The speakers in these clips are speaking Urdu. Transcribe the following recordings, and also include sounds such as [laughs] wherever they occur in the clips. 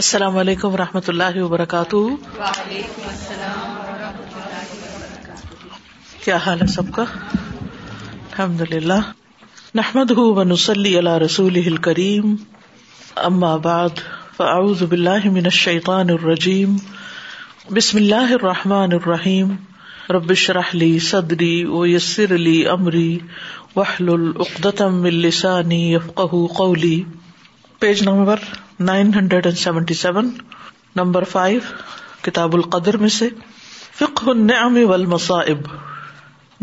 السلام علیکم و رحمۃ اللہ وبرکاتہ کیا حال ہے سب کا الحمد للہ نحمد ونسلی علی رسول اما بعد فاعوذ باللہ من الشیطان الرجیم بسم اللہ الرحمٰن الرحیم ربش رحلی صدری و یسر علی عمری وحل العقدم السانی کولی page number nine hundred and seventy seven number five کتاب القدر میں سے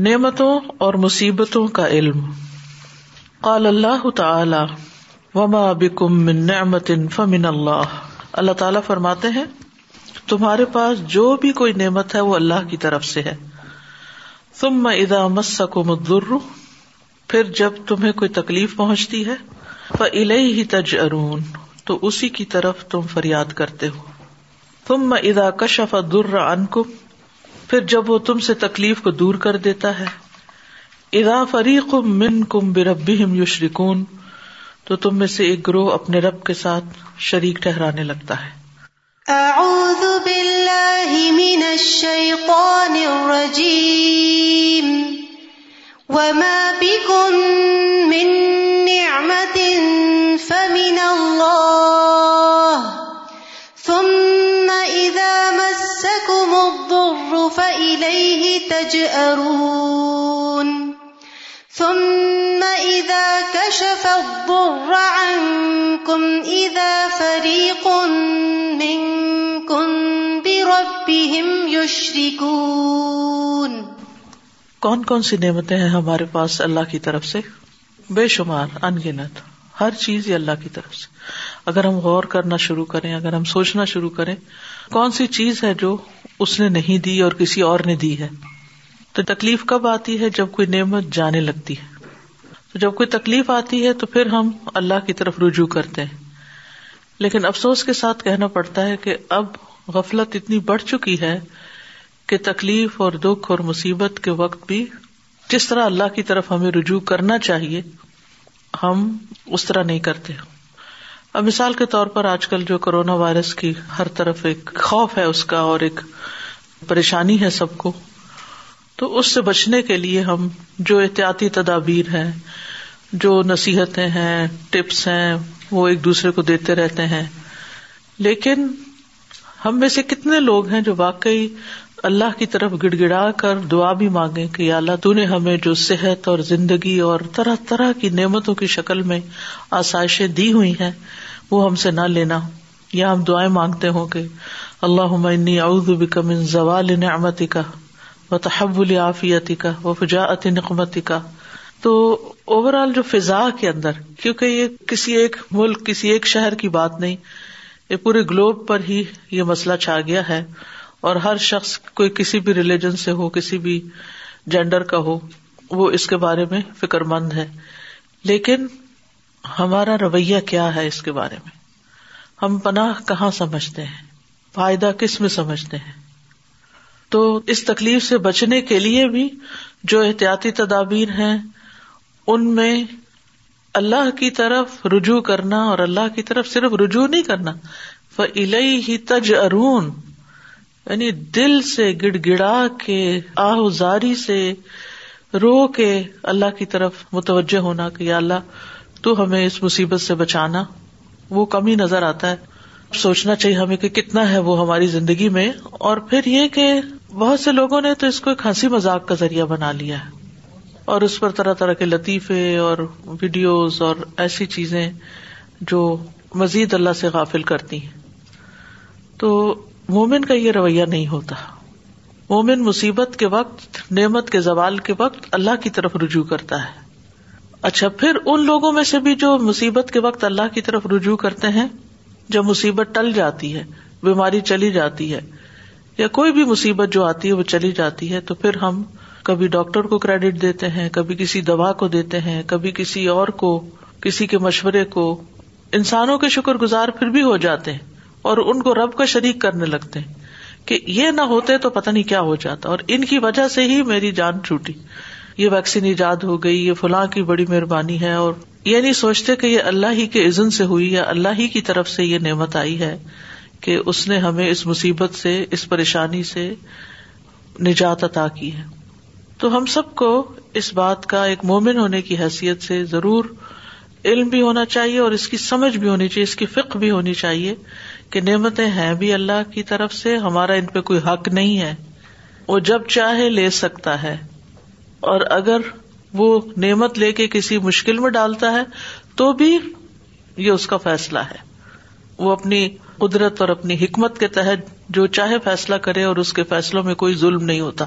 نعمتوں اور مصیبتوں کا علم قال اللہ تعالی من نعمت فمن اللہ اللہ تعالیٰ فرماتے ہیں تمہارے پاس جو بھی کوئی نعمت ہے وہ اللہ کی طرف سے ہے تم میں ادا الضر پھر جب تمہیں کوئی تکلیف پہنچتی ہے فلئی تج ارون تو اسی کی طرف تم فریاد کرتے ہو تم میں ادا کشف در پھر جب وہ تم سے تکلیف کو دور کر دیتا ہے ادا فری من کم بیربر تو تم میں سے ایک گروہ اپنے رب کے ساتھ شریک ٹھہرانے لگتا ہے کون کون سی نعمتیں ہیں ہمارے پاس اللہ کی طرف سے بے شمار ان گنت ہر چیز اللہ کی طرف سے اگر ہم غور کرنا شروع کریں اگر ہم سوچنا شروع کریں کون سی چیز ہے جو اس نے نہیں دی اور کسی اور نے دی ہے تو تکلیف کب آتی ہے جب کوئی نعمت جانے لگتی ہے تو جب کوئی تکلیف آتی ہے تو پھر ہم اللہ کی طرف رجوع کرتے ہیں لیکن افسوس کے ساتھ کہنا پڑتا ہے کہ اب غفلت اتنی بڑھ چکی ہے کہ تکلیف اور دکھ اور مصیبت کے وقت بھی جس طرح اللہ کی طرف ہمیں رجوع کرنا چاہیے ہم اس طرح نہیں کرتے اب مثال کے طور پر آج کل جو کرونا وائرس کی ہر طرف ایک خوف ہے اس کا اور ایک پریشانی ہے سب کو تو اس سے بچنے کے لیے ہم جو احتیاطی تدابیر ہیں جو نصیحتیں ہیں ٹپس ہیں وہ ایک دوسرے کو دیتے رہتے ہیں لیکن ہم میں سے کتنے لوگ ہیں جو واقعی اللہ کی طرف گڑ گڑا کر دعا بھی مانگے کہ اللہ تون ہمیں جو صحت اور زندگی اور طرح طرح کی نعمتوں کی شکل میں آسائشیں دی ہوئی ہیں وہ ہم سے نہ لینا یا ہم دعائیں مانگتے ہوں کہ اللہ بک من زوال نعمتی کا و تحب العافیتی کا و فجاعت نقمتی کا تو اوور آل جو فضا کے اندر کیونکہ یہ کسی ایک ملک کسی ایک شہر کی بات نہیں یہ پورے گلوب پر ہی یہ مسئلہ چھا گیا ہے اور ہر شخص کوئی کسی بھی ریلیجن سے ہو کسی بھی جینڈر کا ہو وہ اس کے بارے میں فکر مند ہے لیکن ہمارا رویہ کیا ہے اس کے بارے میں ہم پناہ کہاں سمجھتے ہیں فائدہ کس میں سمجھتے ہیں تو اس تکلیف سے بچنے کے لیے بھی جو احتیاطی تدابیر ہیں ان میں اللہ کی طرف رجوع کرنا اور اللہ کی طرف صرف رجوع نہیں کرنا فلئی ہی تج ارون یعنی دل سے گڑ گڑا کے آہزاری سے رو کے اللہ کی طرف متوجہ ہونا کہ اللہ تو ہمیں اس مصیبت سے بچانا وہ کم ہی نظر آتا ہے سوچنا چاہیے ہمیں کہ کتنا ہے وہ ہماری زندگی میں اور پھر یہ کہ بہت سے لوگوں نے تو اس کو ایک ہنسی مزاق کا ذریعہ بنا لیا ہے اور اس پر طرح طرح کے لطیفے اور ویڈیوز اور ایسی چیزیں جو مزید اللہ سے غافل کرتی ہیں تو مومن کا یہ رویہ نہیں ہوتا مومن مصیبت کے وقت نعمت کے زوال کے وقت اللہ کی طرف رجوع کرتا ہے اچھا پھر ان لوگوں میں سے بھی جو مصیبت کے وقت اللہ کی طرف رجوع کرتے ہیں جب مصیبت ٹل جاتی ہے بیماری چلی جاتی ہے یا کوئی بھی مصیبت جو آتی ہے وہ چلی جاتی ہے تو پھر ہم کبھی ڈاکٹر کو کریڈٹ دیتے ہیں کبھی کسی دوا کو دیتے ہیں کبھی کسی اور کو کسی کے مشورے کو انسانوں کے شکر گزار پھر بھی ہو جاتے ہیں اور ان کو رب کا شریک کرنے لگتے ہیں کہ یہ نہ ہوتے تو پتہ نہیں کیا ہو جاتا اور ان کی وجہ سے ہی میری جان چھوٹی یہ ویکسین ایجاد ہو گئی یہ فلاں کی بڑی مہربانی ہے اور یہ نہیں سوچتے کہ یہ اللہ ہی کے عزن سے ہوئی یا اللہ ہی کی طرف سے یہ نعمت آئی ہے کہ اس نے ہمیں اس مصیبت سے اس پریشانی سے نجات عطا کی ہے تو ہم سب کو اس بات کا ایک مومن ہونے کی حیثیت سے ضرور علم بھی ہونا چاہیے اور اس کی سمجھ بھی ہونی چاہیے اس کی فکر بھی ہونی چاہیے کہ نعمتیں ہیں بھی اللہ کی طرف سے ہمارا ان پہ کوئی حق نہیں ہے وہ جب چاہے لے سکتا ہے اور اگر وہ نعمت لے کے کسی مشکل میں ڈالتا ہے تو بھی یہ اس کا فیصلہ ہے وہ اپنی قدرت اور اپنی حکمت کے تحت جو چاہے فیصلہ کرے اور اس کے فیصلوں میں کوئی ظلم نہیں ہوتا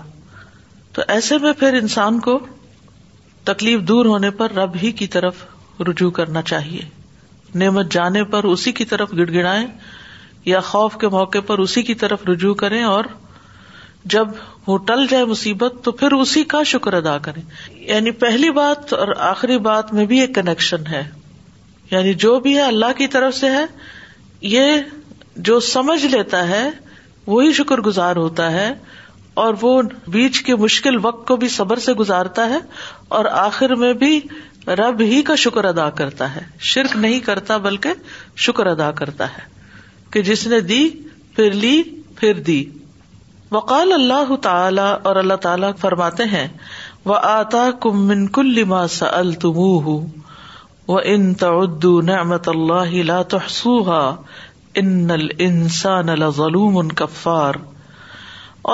تو ایسے میں پھر انسان کو تکلیف دور ہونے پر رب ہی کی طرف رجوع کرنا چاہیے نعمت جانے پر اسی کی طرف گڑ گڑائیں یا خوف کے موقع پر اسی کی طرف رجوع کریں اور جب وہ ٹل جائے مصیبت تو پھر اسی کا شکر ادا کرے یعنی پہلی بات اور آخری بات میں بھی ایک کنیکشن ہے یعنی جو بھی ہے اللہ کی طرف سے ہے یہ جو سمجھ لیتا ہے وہی شکر گزار ہوتا ہے اور وہ بیچ کے مشکل وقت کو بھی صبر سے گزارتا ہے اور آخر میں بھی رب ہی کا شکر ادا کرتا ہے شرک نہیں کرتا بلکہ شکر ادا کرتا ہے کہ جس نے دی پھر لی پھر دی وقال اللہ تعالی اور اللہ تعالی فرماتے ہیں آتا کم من کل غلوم ان لظلوم کفار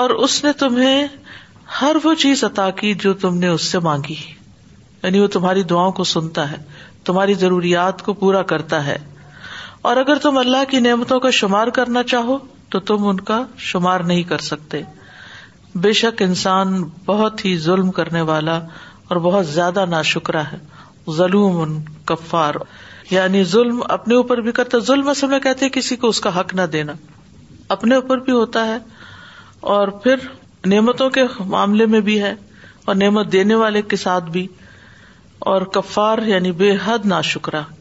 اور اس نے تمہیں ہر وہ چیز عطا کی جو تم نے اس سے مانگی یعنی وہ تمہاری دعاؤں کو سنتا ہے تمہاری ضروریات کو پورا کرتا ہے اور اگر تم اللہ کی نعمتوں کا شمار کرنا چاہو تو تم ان کا شمار نہیں کر سکتے بے شک انسان بہت ہی ظلم کرنے والا اور بہت زیادہ ناشکرا ہے ظلم کفار یعنی ظلم اپنے اوپر بھی کرتا ظلم اصل میں کہتے کسی کو اس کا حق نہ دینا اپنے اوپر بھی ہوتا ہے اور پھر نعمتوں کے معاملے میں بھی ہے اور نعمت دینے والے کے ساتھ بھی اور کفار یعنی بے حد شکرا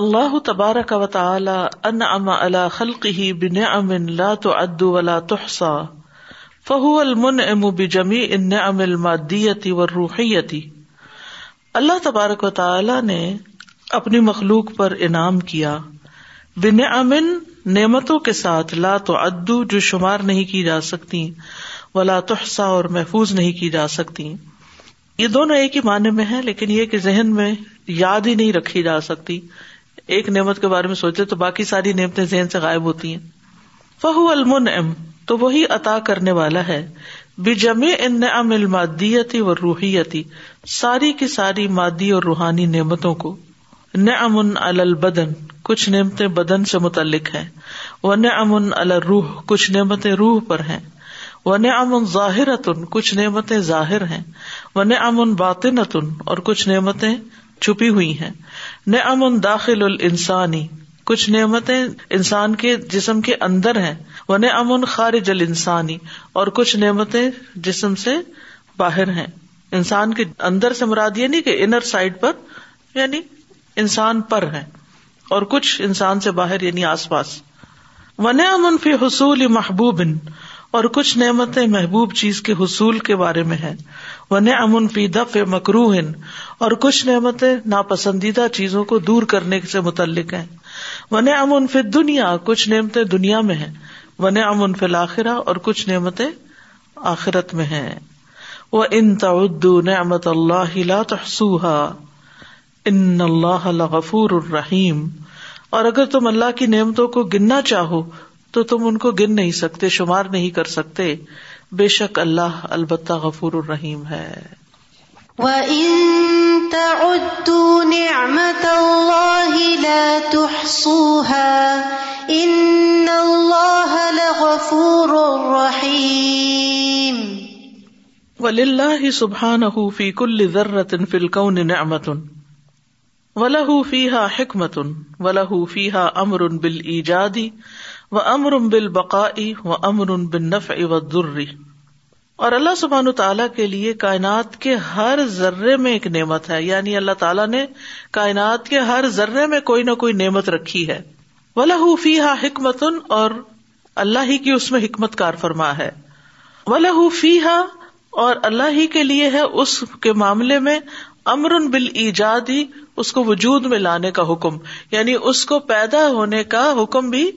اللہ تبارک تعالی ان ام اللہ خلقی بن امن تعد ادو تحصى فهو فہو المن النعم بی جمی اللہ تبارک و تعالی نے اپنی مخلوق پر انعام کیا بن امن نعمتوں کے ساتھ لا تو ادو جو شمار نہیں کی جا سکتی ولا تحصى اور محفوظ نہیں کی جا سکتی یہ دونوں ایک ہی معنی میں ہے لیکن یہ کہ ذہن میں یاد ہی نہیں رکھی جا سکتی ایک نعمت کے بارے میں سوچے تو باقی ساری نعمتیں ذہن سے غائب ہوتی ہیں فہو المن ام تو وہی عطا کرنے والا ہے بے جمی مادیتی و روحیتی ساری کی ساری مادی اور روحانی نعمتوں کو نمن البدن کچھ نعمتیں بدن سے متعلق ہیں وہ نمن الروح کچھ نعمتیں روح پر ہیں وہ نمن ظاہر اتن کچھ نعمتیں ظاہر ہیں ون امن باطن اتن اور کچھ نعمتیں چھپی ہوئی ہیں نعم داخل ال انسانی کچھ نعمتیں انسان کے جسم کے اندر ہیں وہ نعم خارج الانسانی اور کچھ نعمتیں جسم سے باہر ہیں انسان کے اندر سے مراد یعنی کہ انر سائڈ پر یعنی انسان پر ہیں اور کچھ انسان سے باہر یعنی آس پاس ون امن فی حصول محبوب اور کچھ نعمتیں محبوب چیز کے حصول کے بارے میں ہے ون امن فی دف مکروہ اور کچھ نعمتیں ناپسندیدہ چیزوں کو دور کرنے سے متعلق ہیں فی دنیا کچھ نعمتیں دنیا میں ہیں ون امن فی الآخرہ اور کچھ نعمتیں آخرت میں ہیں وہ نعمت اللہ تحسوہ ان اللہ غفور الرحیم اور اگر تم اللہ کی نعمتوں کو گننا چاہو تو تم ان کو گن نہیں سکتے شمار نہیں کر سکتے بے شک اللہ البتہ غفور الرحیم ہے وَإِن تَعُدُّوا نِعْمَةَ اللَّهِ لَا تُحْصُوهَا إِنَّ اللَّهَ لَغَفُورٌ سبحان وَلِلَّهِ سُبْحَانَهُ فِي كُلِّ ذَرَّةٍ فِي الْكَوْنِ نِعْمَةٌ وَلَهُ فِيهَا حِكْمَةٌ وَلَهُ فِيهَا أَمْرٌ بِالْإِيجَادِ وہ امر بل بقای و امر بن نف دری اور اللہ سبحان تعالیٰ کے لیے کائنات کے ہر ذرے میں ایک نعمت ہے یعنی اللہ تعالیٰ نے کائنات کے ہر ذرے میں کوئی نہ کوئی نعمت رکھی ہے و لہ فی ہا حکمت اور اللہ ہی کی اس میں حکمت کار فرما ہے و لہ اور اللہ ہی کے لیے ہے اس کے معاملے میں امر بل ہی اس کو وجود میں لانے کا حکم یعنی اس کو پیدا ہونے کا حکم بھی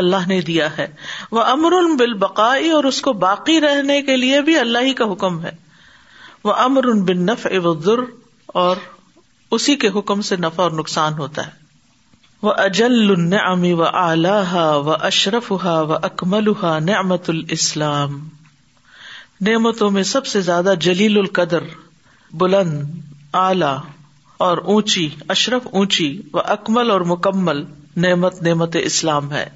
اللہ نے دیا ہے وہ امر ان بال اور اس کو باقی رہنے کے لیے بھی اللہ ہی کا حکم ہے وہ امر بن نف ادر اور اسی کے حکم سے نفع اور نقصان ہوتا ہے وہ اجل امی و اعلی و اشرف ہا و اکمل ہا نعمت الاسلام نعمتوں میں سب سے زیادہ جلیل القدر بلند اعلی اور اونچی اشرف اونچی و اکمل اور مکمل نعمت نعمت اسلام ہے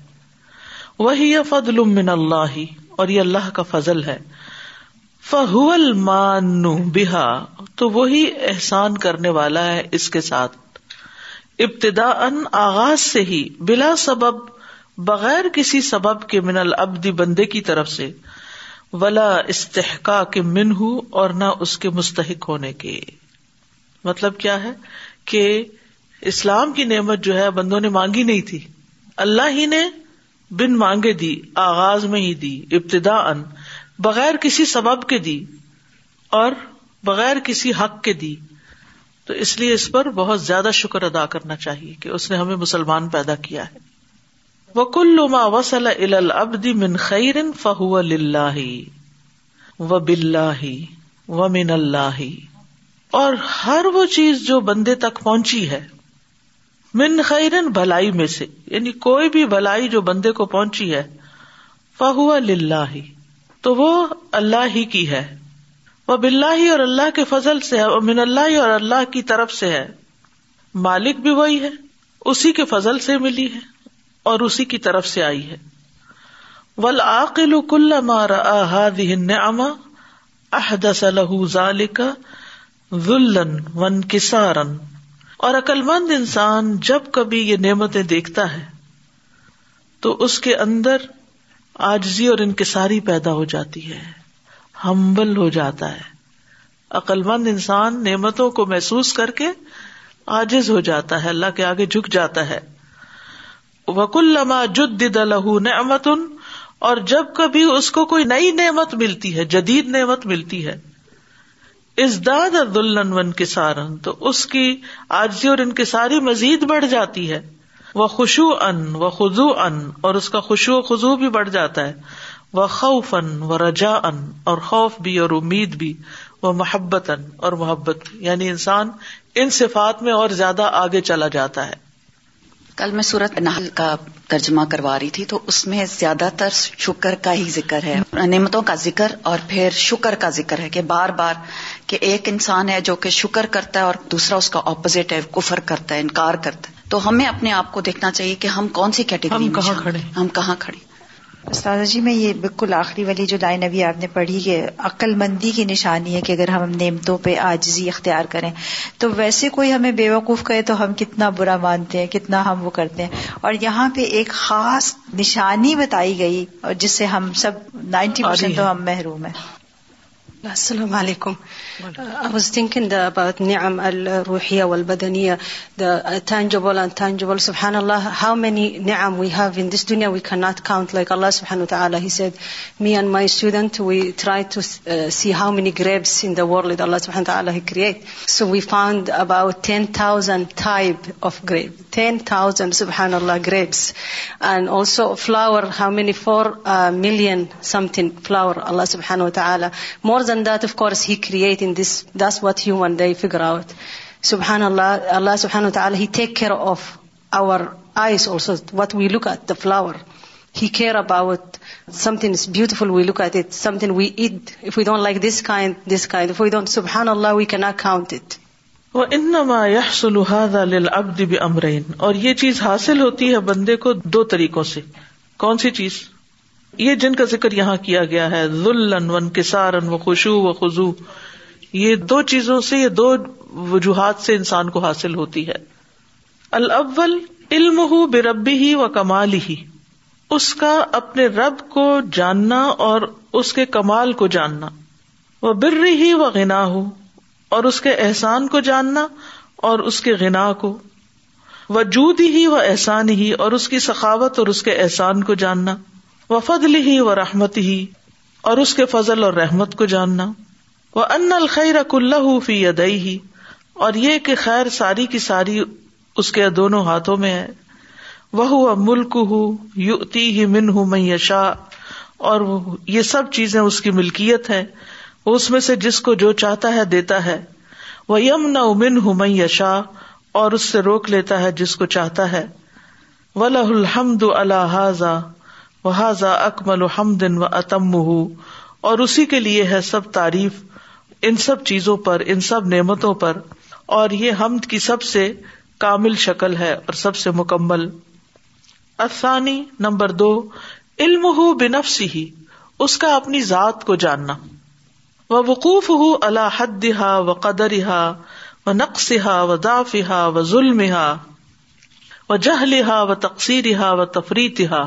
وہی فضل من اللہ اور یہ اللہ کا فضل ہے فہول مان بہا تو وہی احسان کرنے والا ہے اس کے ساتھ ابتدا ان آغاز سے ہی بلا سبب بغیر کسی سبب کے من البدی بندے کی طرف سے ولا استحکا کے من ہوں اور نہ اس کے مستحق ہونے کے مطلب کیا ہے کہ اسلام کی نعمت جو ہے بندوں نے مانگی نہیں تھی اللہ ہی نے بن مانگے دی آغاز میں ہی دی ابتدا ان بغیر کسی سبب کے دی اور بغیر کسی حق کے دی تو اس لیے اس پر بہت زیادہ شکر ادا کرنا چاہیے کہ اس نے ہمیں مسلمان پیدا کیا ہے وہ ما وسل وسل العبد من خیر فہ اللہ و بلا و من اللہ اور ہر وہ چیز جو بندے تک پہنچی ہے من خیرن بھلائی میں سے یعنی کوئی بھی بھلائی جو بندے کو پہنچی ہے فہو اللہ تو وہ اللہ ہی کی ہے وہ بلّہ اور اللہ کے فضل سے ہے اور من اللہ اور اللہ کی طرف سے ہے مالک بھی وہی ہے اسی کے فضل سے ملی ہے اور اسی کی طرف سے آئی ہے ول عقل کل مارا نعما احدث له ذلك ذلا وانكسارا عقل مند انسان جب کبھی یہ نعمتیں دیکھتا ہے تو اس کے اندر آجزی اور انکساری پیدا ہو جاتی ہے ہمبل ہو جاتا ہے عقلمند انسان نعمتوں کو محسوس کر کے آجز ہو جاتا ہے اللہ کے آگے جھک جاتا ہے وکل لما جد لہ نعمت اور جب کبھی اس کو کوئی نئی نعمت ملتی ہے جدید نعمت ملتی ہے ازداد اور دلہن ون کسارن تو اس کی عارضی اور انکساری مزید بڑھ جاتی ہے وہ خوشو ان و خزو ان اور اس کا خوشو و خزو بھی بڑھ جاتا ہے وہ خوف ان و رجا ان اور خوف بھی اور امید بھی وہ محبت ان اور محبت یعنی انسان ان صفات میں اور زیادہ آگے چلا جاتا ہے کل میں سورت نحل کا ترجمہ کروا رہی تھی تو اس میں زیادہ تر شکر کا ہی ذکر ہے نعمتوں کا ذکر اور پھر شکر کا ذکر ہے کہ بار بار کہ ایک انسان ہے جو کہ شکر کرتا ہے اور دوسرا اس کا اپوزٹ ہے کفر کرتا ہے انکار کرتا ہے تو ہمیں اپنے آپ کو دیکھنا چاہیے کہ ہم کون سی کیٹیگری میں ہم کہاں کھڑے استاد جی میں یہ بالکل آخری والی جو لائن ابھی آپ نے پڑھی ہے مندی کی نشانی ہے کہ اگر ہم نعمتوں پہ آجزی اختیار کریں تو ویسے کوئی ہمیں بیوقوف کہے تو ہم کتنا برا مانتے ہیں کتنا ہم وہ کرتے ہیں اور یہاں پہ ایک خاص نشانی بتائی گئی اور جس سے ہم سب نائنٹی پرسینٹ تو ہم محروم ہیں السلام علیکم I was ribs and also flower how many four million something flower اللہ دین subhanallah, we cannot don't like this this هَذَا لِلْعَبْدِ بِأَمْرَيْنِ اور یہ چیز حاصل ہوتی ہے بندے کو دو طریقوں سے کون سی چیز یہ جن کا ذکر یہاں کیا گیا ہے ذلن ون کسارن و خوشو و خزو یہ دو چیزوں سے یہ دو وجوہات سے انسان کو حاصل ہوتی ہے الاول علم ہو بربی ہی و کمال ہی اس کا اپنے رب کو جاننا اور اس کے کمال کو جاننا وہ بر ہی و گنا ہو اور اس کے احسان کو جاننا اور اس کے گنا کو وجود ہی و احسان ہی اور اس کی سخاوت اور اس کے احسان کو جاننا وفد ہی و رحمت ہی اور اس کے فضل اور رحمت کو جاننا وہ ان الخیر فی ادئی ہی اور یہ کہ خیر ساری کی ساری اس کے دونوں ہاتھوں میں ہے وہ ملک ہو میں یشا اور یہ سب چیزیں اس کی ملکیت ہے اس میں سے جس کو جو چاہتا ہے دیتا ہے وہ یم نہ امن ہوں میں یشا اور اس سے روک لیتا ہے جس کو چاہتا ہے و الحمد اللہ وہ ذا اکمل و حمد و اتم اور اسی کے لیے ہے سب تعریف ان سب چیزوں پر ان سب نعمتوں پر اور یہ حمد کی سب سے کامل شکل ہے اور سب سے مکمل افسانی نمبر دو علم ہو ہی اس کا اپنی ذات کو جاننا وہ وقوف ہو اللہ حد دہا و قدر ہا و نقص ہا و داف ہا و ظلم ہا و جہل ہا و تقسیر ہا و ہا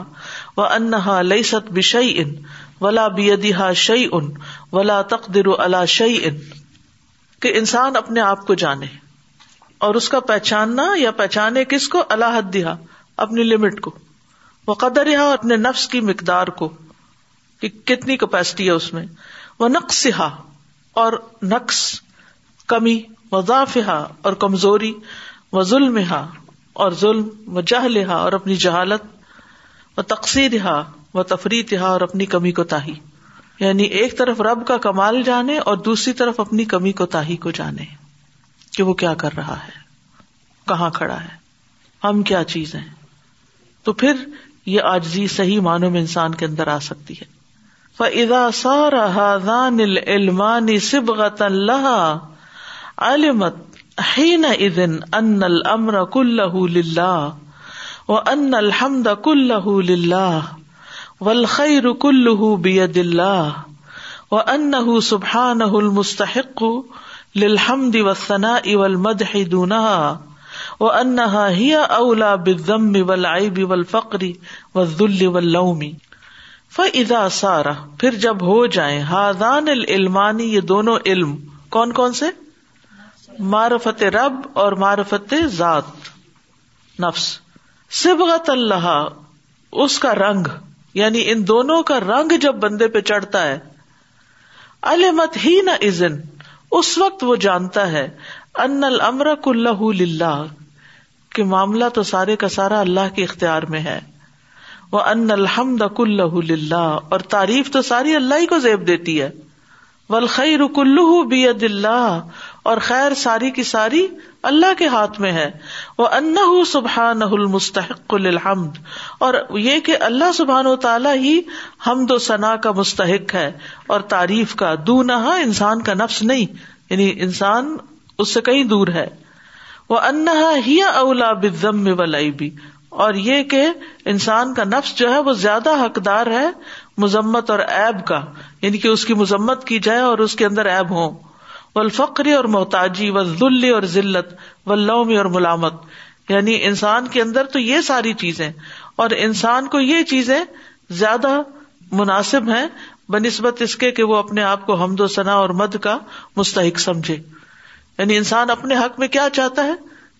و انہا لئی ست بشئی ان ولا بھی دہا شعی ان ولا تقدر الا شعی ان کہ انسان اپنے آپ کو جانے اور اس کا پہچاننا یا پہچانے کس کو اللہ حد دیا اپنی لمٹ کو وہ قدر ہا اپنے نفس کی مقدار کو کہ کتنی کیپیسٹی ہے اس میں وہ نقص اور نقص کمی وضاف ہا اور کمزوری وہ ظلم ہا اور ظلم و جہ اور اپنی جہالت تقسیر ہا وہ تفریح اور اپنی کمی کو تاہی یعنی ایک طرف رب کا کمال جانے اور دوسری طرف اپنی کمی کو تاہی کو جانے کہ وہ کیا کر رہا ہے کہاں کھڑا ہے ہم کیا چیز ہیں تو پھر یہ آجزی صحیح معنوں میں انسان کے اندر آ سکتی ہے ان الحمد کل لہ ولخیر بید اللہ و ان سبحان المستحق للحمد وسنا اول مد ہی دونا و انہا ہی اولا بم ولابی و الفقری و ذل و لومی ف ادا سارا پھر جب ہو جائیں ہاضان العلمانی یہ دونوں علم کون کون سے معرفت رب اور معرفت ذات نفس سبغت اللہ اس کا رنگ یعنی ان دونوں کا رنگ جب بندے پہ چڑھتا ہے ہی نہ ازن اس وقت وہ جانتا ہے ان المر کہ معاملہ تو سارے کا سارا اللہ کے اختیار میں ہے وہ ان الحمد للہ اور تعریف تو ساری اللہ ہی کو زیب دیتی ہے اور خیر ساری کی ساری اللہ کے ہاتھ میں ہے وہ سبحان المستحق الحمد اور یہ کہ اللہ سبحان و تعالیٰ ہی حمد و ثنا کا مستحق ہے اور تعریف کا نہ انسان کا نفس نہیں یعنی انسان اس سے کہیں دور ہے وہ انہا ہی اولا ولائی بھی اور یہ کہ انسان کا نفس جو ہے وہ زیادہ حقدار ہے مزمت اور ایب کا یعنی کہ اس کی مذمت کی جائے اور اس کے اندر ایب ہوں و اور محتاجی و اور ذلت و لومی اور ملامت یعنی انسان کے اندر تو یہ ساری چیزیں اور انسان کو یہ چیزیں زیادہ مناسب ہیں بہ نسبت اس کے کہ وہ اپنے آپ کو حمد و ثنا اور مد کا مستحق سمجھے یعنی انسان اپنے حق میں کیا چاہتا ہے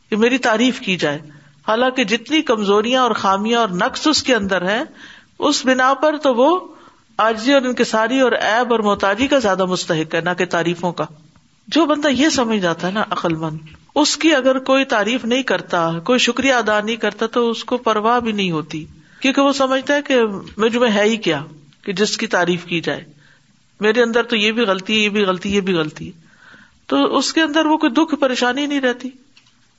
کہ میری تعریف کی جائے حالانکہ جتنی کمزوریاں اور خامیاں اور نقص اس کے اندر ہیں اس بنا پر تو وہ آرزی اور انکساری اور ایب اور محتاجی کا زیادہ مستحق ہے نہ کہ تعریفوں کا جو بندہ یہ سمجھ جاتا ہے نا عقل مند اس کی اگر کوئی تعریف نہیں کرتا کوئی شکریہ ادا نہیں کرتا تو اس کو پرواہ بھی نہیں ہوتی کیونکہ وہ سمجھتا ہے کہ مجھ میں ہے ہی کیا کہ جس کی تعریف کی جائے میرے اندر تو یہ بھی غلطی یہ بھی غلطی یہ بھی غلطی تو اس کے اندر وہ کوئی دکھ پریشانی نہیں رہتی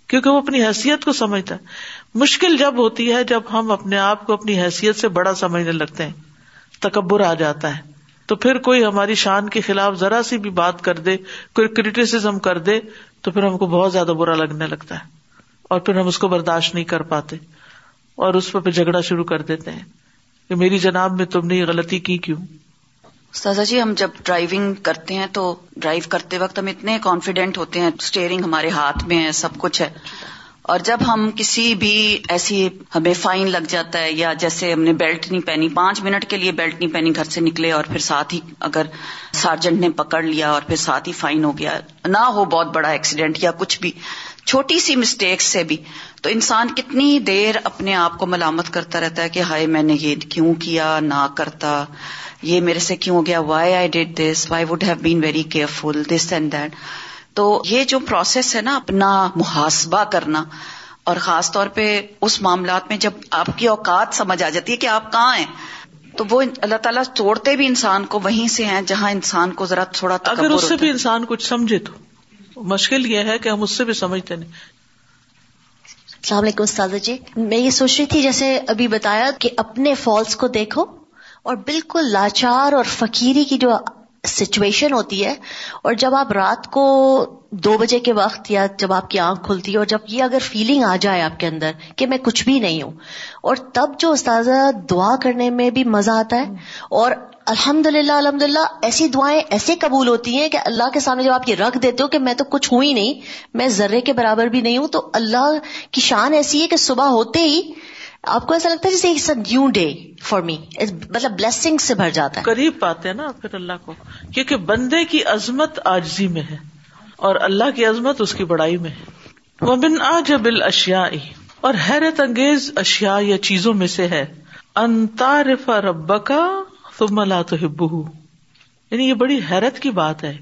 کیونکہ وہ اپنی حیثیت کو سمجھتا ہے مشکل جب ہوتی ہے جب ہم اپنے آپ کو اپنی حیثیت سے بڑا سمجھنے لگتے ہیں تکبر آ جاتا ہے تو پھر کوئی ہماری شان کے خلاف ذرا سی بھی بات کر دے کوئی کریٹیسم کر دے تو پھر ہم کو بہت زیادہ برا لگنے لگتا ہے اور پھر ہم اس کو برداشت نہیں کر پاتے اور اس پہ جھگڑا شروع کر دیتے ہیں کہ میری جناب میں تم نے یہ غلطی کی کیوں سازا جی ہم جب ڈرائیونگ کرتے ہیں تو ڈرائیو کرتے وقت ہم اتنے کانفیڈینٹ ہوتے ہیں اسٹیئرنگ ہمارے ہاتھ میں ہے سب کچھ ہے اور جب ہم کسی بھی ایسی ہمیں فائن لگ جاتا ہے یا جیسے ہم نے بیلٹ نہیں پہنی پانچ منٹ کے لیے بیلٹ نہیں پہنی گھر سے نکلے اور پھر ساتھ ہی اگر سارجنٹ نے پکڑ لیا اور پھر ساتھ ہی فائن ہو گیا نہ ہو بہت بڑا ایکسیڈنٹ یا کچھ بھی چھوٹی سی مسٹیکس سے بھی تو انسان کتنی دیر اپنے آپ کو ملامت کرتا رہتا ہے کہ ہائے میں نے یہ کیوں کیا نہ کرتا یہ میرے سے کیوں ہو گیا why I did this why would have been very careful this and that تو یہ جو پروسیس ہے نا اپنا محاسبہ کرنا اور خاص طور پہ اس معاملات میں جب آپ کی اوقات سمجھ آ جاتی ہے کہ آپ کہاں ہیں تو وہ اللہ تعالیٰ توڑتے بھی انسان کو وہیں سے ہیں جہاں انسان کو ذرا تھوڑا اگر اس سے بھی انسان کچھ سمجھے تو مشکل یہ ہے کہ ہم اس سے بھی سمجھتے نہیں السلام علیکم استاد جی میں یہ سوچ رہی تھی جیسے ابھی بتایا کہ اپنے فالس کو دیکھو اور بالکل لاچار اور فقیری کی جو سچویشن ہوتی ہے اور جب آپ رات کو دو بجے کے وقت یا جب آپ کی آنکھ کھلتی ہے اور جب یہ اگر فیلنگ آ جائے آپ کے اندر کہ میں کچھ بھی نہیں ہوں اور تب جو استاذہ دعا کرنے میں بھی مزہ آتا ہے اور الحمد للہ الحمد للہ ایسی دعائیں ایسے قبول ہوتی ہیں کہ اللہ کے سامنے جب آپ یہ رکھ دیتے ہو کہ میں تو کچھ ہوں ہی نہیں میں ذرے کے برابر بھی نہیں ہوں تو اللہ کی شان ایسی ہے کہ صبح ہوتے ہی آپ کو ایسا لگتا ہے جیسے نیو ڈے فار می مطلب سے بھر جاتا ہے قریب پاتے ہیں نا اللہ کو کیونکہ بندے کی عظمت آجزی میں ہے اور اللہ کی عظمت اس کی بڑائی میں ہے وہ بن آج اب اشیا اور حیرت انگیز اشیا یا چیزوں میں سے ہے انتارف رفا رب کا تم لا تو ہب یعنی یہ بڑی حیرت کی بات ہے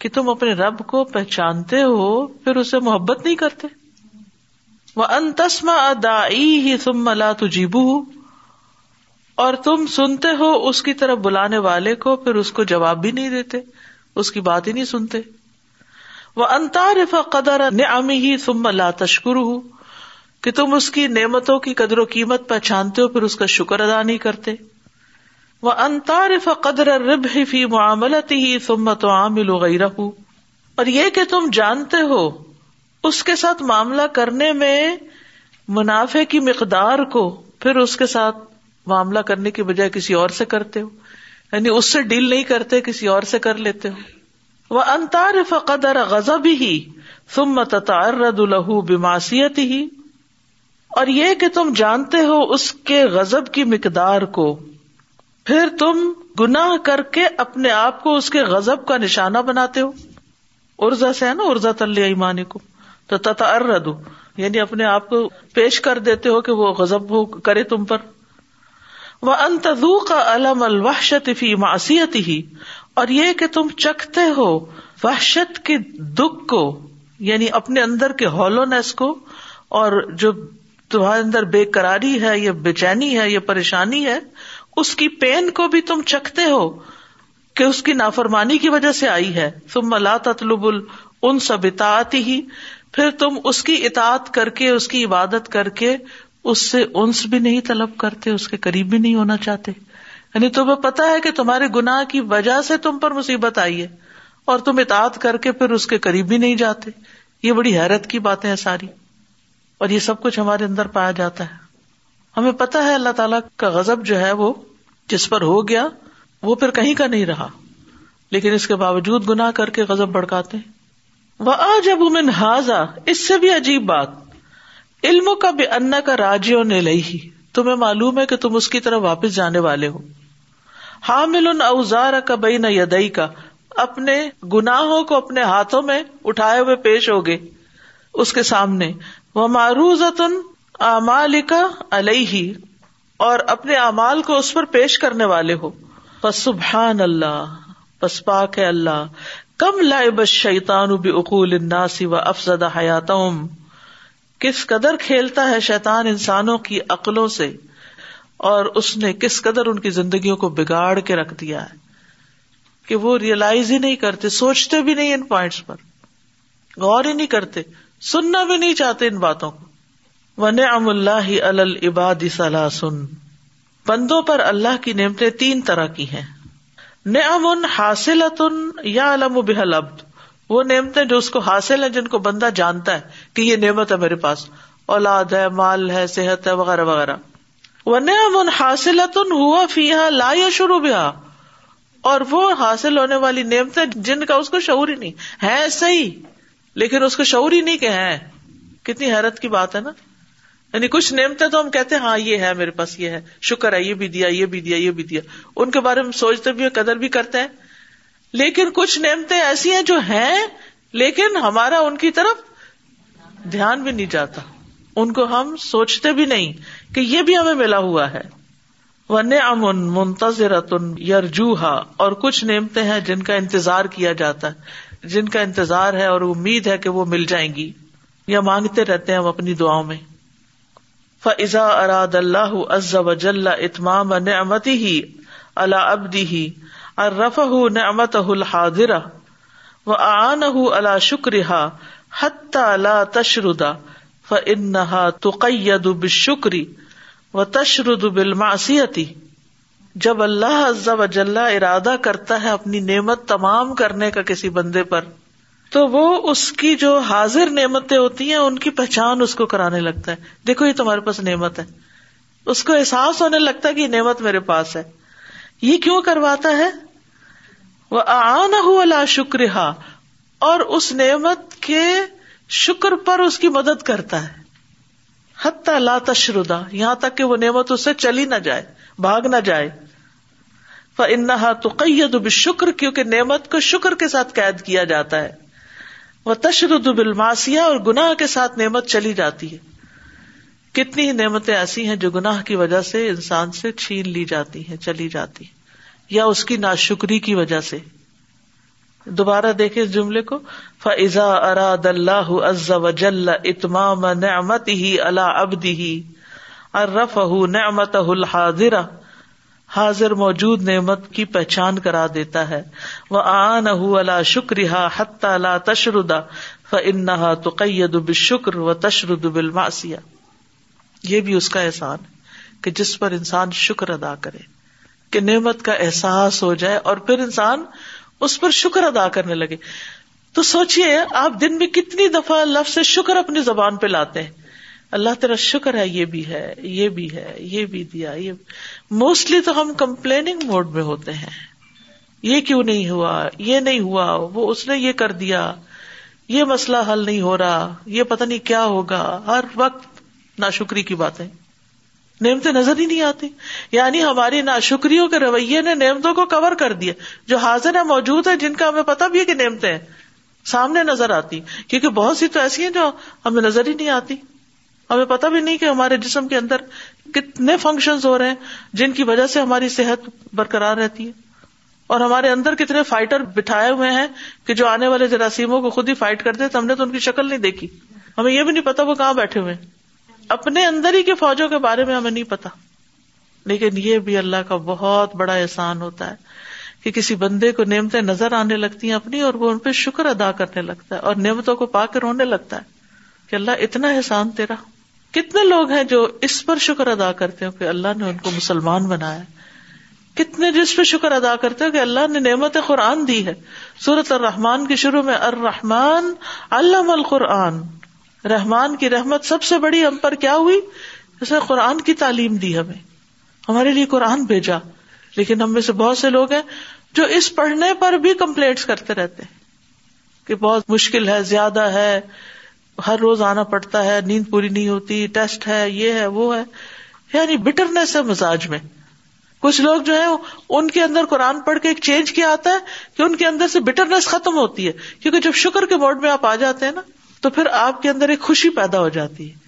کہ تم اپنے رب کو پہچانتے ہو پھر اسے محبت نہیں کرتے وہ انتسما ادائی ہی تم ملا تجیب اور تم سنتے ہو اس کی طرف بلانے والے کو پھر اس کو جواب بھی نہیں دیتے اس کی بات ہی نہیں سنتے وہ انتارف قدر نعمی ہی تم ملا تشکر کہ تم اس کی نعمتوں کی قدر و قیمت پہچانتے ہو پھر اس کا شکر ادا نہیں کرتے وہ انتارف قدر رب فی معاملت ہی سمت عامل و اور یہ کہ تم جانتے ہو اس کے ساتھ معاملہ کرنے میں منافع کی مقدار کو پھر اس کے ساتھ معاملہ کرنے کی بجائے کسی اور سے کرتے ہو یعنی اس سے ڈیل نہیں کرتے کسی اور سے کر لیتے ہو وہ انتار فقدر غزب ہی تم متار رد الہو بماسیت ہی اور یہ کہ تم جانتے ہو اس کے غزب کی مقدار کو پھر تم گناہ کر کے اپنے آپ کو اس کے غزب کا نشانہ بناتے ہو ارزا سے ہے نا ارزا تلیہ ایمانے کو تو تتا یعنی اپنے آپ کو پیش کر دیتے ہو کہ وہ غزب کرے تم پر وہ انتظو کا علم فی معصیت ہی اور یہ کہ تم چکھتے ہو وحشت کے دکھ کو یعنی اپنے اندر کے ہولونیس کو اور جو تمہارے اندر بے قراری ہے یا بے چینی ہے یا پریشانی ہے اس کی پین کو بھی تم چکھتے ہو کہ اس کی نافرمانی کی وجہ سے آئی ہے تم ملا تلب ہی پھر تم اس کی اطاعت کر کے اس کی عبادت کر کے اس سے انس بھی نہیں طلب کرتے اس کے قریب بھی نہیں ہونا چاہتے یعنی تمہیں پتا ہے کہ تمہارے گنا کی وجہ سے تم پر مصیبت آئی ہے اور تم اطاعت کر کے پھر اس کے قریب بھی نہیں جاتے یہ بڑی حیرت کی باتیں ہیں ساری اور یہ سب کچھ ہمارے اندر پایا جاتا ہے ہمیں پتا ہے اللہ تعالیٰ کا غزب جو ہے وہ جس پر ہو گیا وہ پھر کہیں کا نہیں رہا لیکن اس کے باوجود گنا کر کے غزب بڑکاتے ہیں وہ جب امن ہاضا اس سے بھی عجیب بات علم کا بے انا کا راجیوں نے لئی ہی تمہیں معلوم ہے کہ تم اس کی طرف واپس جانے والے ہو حامل ان اوزار کا بئی نہ یدئی کا اپنے گناہوں کو اپنے ہاتھوں میں اٹھائے ہوئے پیش ہو گئے اس کے سامنے وہ معروض امال کا علیہ اور اپنے اعمال کو اس پر پیش کرنے والے ہو بس سبحان اللہ بس پاک ہے اللہ کم شیتان شیطان اقول اناسی و افزدہ حیات کس قدر کھیلتا ہے شیتان انسانوں کی عقلوں سے اور اس نے کس قدر ان کی زندگیوں کو بگاڑ کے رکھ دیا ہے کہ وہ ریئلائز ہی نہیں کرتے سوچتے بھی نہیں ان پوائنٹس پر غور ہی نہیں کرتے سننا بھی نہیں چاہتے ان باتوں کو ون ام اللہ العباد سلا سن بندوں پر اللہ کی نعمتیں تین طرح کی ہیں نعم امن حاصل یا علم وہ نعمتیں جو اس کو حاصل ہیں جن کو بندہ جانتا ہے کہ یہ نعمت ہے میرے پاس اولاد ہے مال ہے صحت ہے وغیرہ وغیرہ وہ نعم امن حاصل ہوا فی یا شروع بھی ہا اور وہ حاصل ہونے والی نعمتیں جن کا اس کو شعور ہی نہیں ہے صحیح لیکن اس کو شعور ہی نہیں کہ ہے کتنی حیرت کی بات ہے نا یعنی کچھ نعمتیں تو ہم کہتے ہیں ہاں یہ ہے میرے پاس یہ ہے شکر ہے یہ بھی دیا یہ بھی دیا یہ بھی دیا ان کے بارے میں سوچتے بھی قدر بھی کرتے ہیں لیکن کچھ نعمتیں ایسی ہیں جو ہیں لیکن ہمارا ان کی طرف دھیان بھی نہیں جاتا ان کو ہم سوچتے بھی نہیں کہ یہ بھی ہمیں ملا ہوا ہے ون امن منتظر یارجوہا جوہا اور کچھ نعمتیں ہیں جن کا انتظار کیا جاتا ہے جن کا انتظار ہے اور امید ہے کہ وہ مل جائیں گی یا مانگتے رہتے ہیں ہم اپنی دعاؤں میں اراد عز و جل اتمام نعمتی ہی اللہ ابدی ہی ارف نعمت و آن وکری ہا حت اللہ تشردا ف تقید تد شکری و بالمعصیتی جب اللہ و جلح ارادہ کرتا ہے اپنی نعمت تمام کرنے کا کسی بندے پر تو وہ اس کی جو حاضر نعمتیں ہوتی ہیں ان کی پہچان اس کو کرانے لگتا ہے دیکھو یہ تمہارے پاس نعمت ہے اس کو احساس ہونے لگتا ہے کہ یہ نعمت میرے پاس ہے یہ کیوں کرواتا ہے وہ آنا ہو لا شکر ہا اور اس نعمت کے شکر پر اس کی مدد کرتا ہے حتی لا تشردا یہاں تک کہ وہ نعمت اس سے چلی نہ جائے بھاگ نہ جائے انہا ہا تو کیونکہ نعمت کو شکر کے ساتھ قید کیا جاتا ہے وہ بالماسیا اور گناہ کے ساتھ نعمت چلی جاتی ہے کتنی ہی نعمتیں ایسی ہیں جو گناہ کی وجہ سے انسان سے چھین لی جاتی ہے چلی جاتی یا اس کی ناشکری کی وجہ سے دوبارہ دیکھے اس جملے کو فزا اراد اللہ اتمام نعمت نعمت ہی ہی اللہ ابدی ارف الحاظرہ حاضر موجود نعمت کی پہچان کرا دیتا ہے وہ آنا ہوا شکریہ تشر ادا تو قید شکر و تشرد بالماسیہ یہ بھی اس کا احسان کہ جس پر انسان شکر ادا کرے کہ نعمت کا احساس ہو جائے اور پھر انسان اس پر شکر ادا کرنے لگے تو سوچیے آپ دن میں کتنی دفعہ لفظ شکر اپنی زبان پہ لاتے ہیں اللہ تیرا شکر ہے یہ بھی ہے یہ بھی ہے یہ بھی دیا یہ موسٹلی تو ہم کمپلیننگ موڈ میں ہوتے ہیں یہ کیوں نہیں ہوا یہ نہیں ہوا وہ اس نے یہ کر دیا یہ مسئلہ حل نہیں ہو رہا یہ پتہ نہیں کیا ہوگا ہر وقت ناشکری کی باتیں نعمتیں نظر ہی نہیں آتی یعنی ہماری ناشکریوں کے رویے نے نعمتوں کو کور کر دیا جو حاضر ہے موجود ہیں جن کا ہمیں پتہ بھی ہے کہ نعمتیں سامنے نظر آتی کیونکہ بہت سی تو ایسی ہیں جو ہمیں نظر ہی نہیں آتی ہمیں پتا بھی نہیں کہ ہمارے جسم کے اندر کتنے فنکشن ہو رہے ہیں جن کی وجہ سے ہماری صحت برقرار رہتی ہے اور ہمارے اندر کتنے فائٹر بٹھائے ہوئے ہیں کہ جو آنے والے جراثیموں کو خود ہی فائٹ کرتے ہم نے تو ان کی شکل نہیں دیکھی ہمیں یہ بھی نہیں پتا وہ کہاں بیٹھے ہوئے اپنے اندر ہی کے فوجوں کے بارے میں ہمیں نہیں پتا لیکن یہ بھی اللہ کا بہت بڑا احسان ہوتا ہے کہ کسی بندے کو نعمتیں نظر آنے لگتی ہیں اپنی اور وہ ان پہ شکر ادا کرنے لگتا ہے اور نعمتوں کو پا کے رونے لگتا ہے کہ اللہ اتنا احسان تیرا کتنے لوگ ہیں جو اس پر شکر ادا کرتے ہو کہ اللہ نے ان کو مسلمان بنایا کتنے جس پہ شکر ادا کرتے ہو کہ اللہ نے نعمت قرآن دی ہے سورت الرحمان کے شروع میں ارحمان علام القرآن رحمان کی رحمت سب سے بڑی ہم پر کیا ہوئی نے قرآن کی تعلیم دی ہمیں ہمارے لیے قرآن بھیجا لیکن ہم میں سے بہت سے لوگ ہیں جو اس پڑھنے پر بھی کمپلینٹس کرتے رہتے ہیں کہ بہت مشکل ہے زیادہ ہے ہر روز آنا پڑتا ہے نیند پوری نہیں ہوتی ٹیسٹ ہے یہ ہے وہ ہے یعنی بٹرنیس ہے مزاج میں کچھ لوگ جو ہے ان کے اندر قرآن پڑھ کے ایک چینج کیا آتا ہے کہ ان کے اندر سے بٹرنس ختم ہوتی ہے کیونکہ جب شکر کے موڈ میں آپ آ جاتے ہیں نا تو پھر آپ کے اندر ایک خوشی پیدا ہو جاتی ہے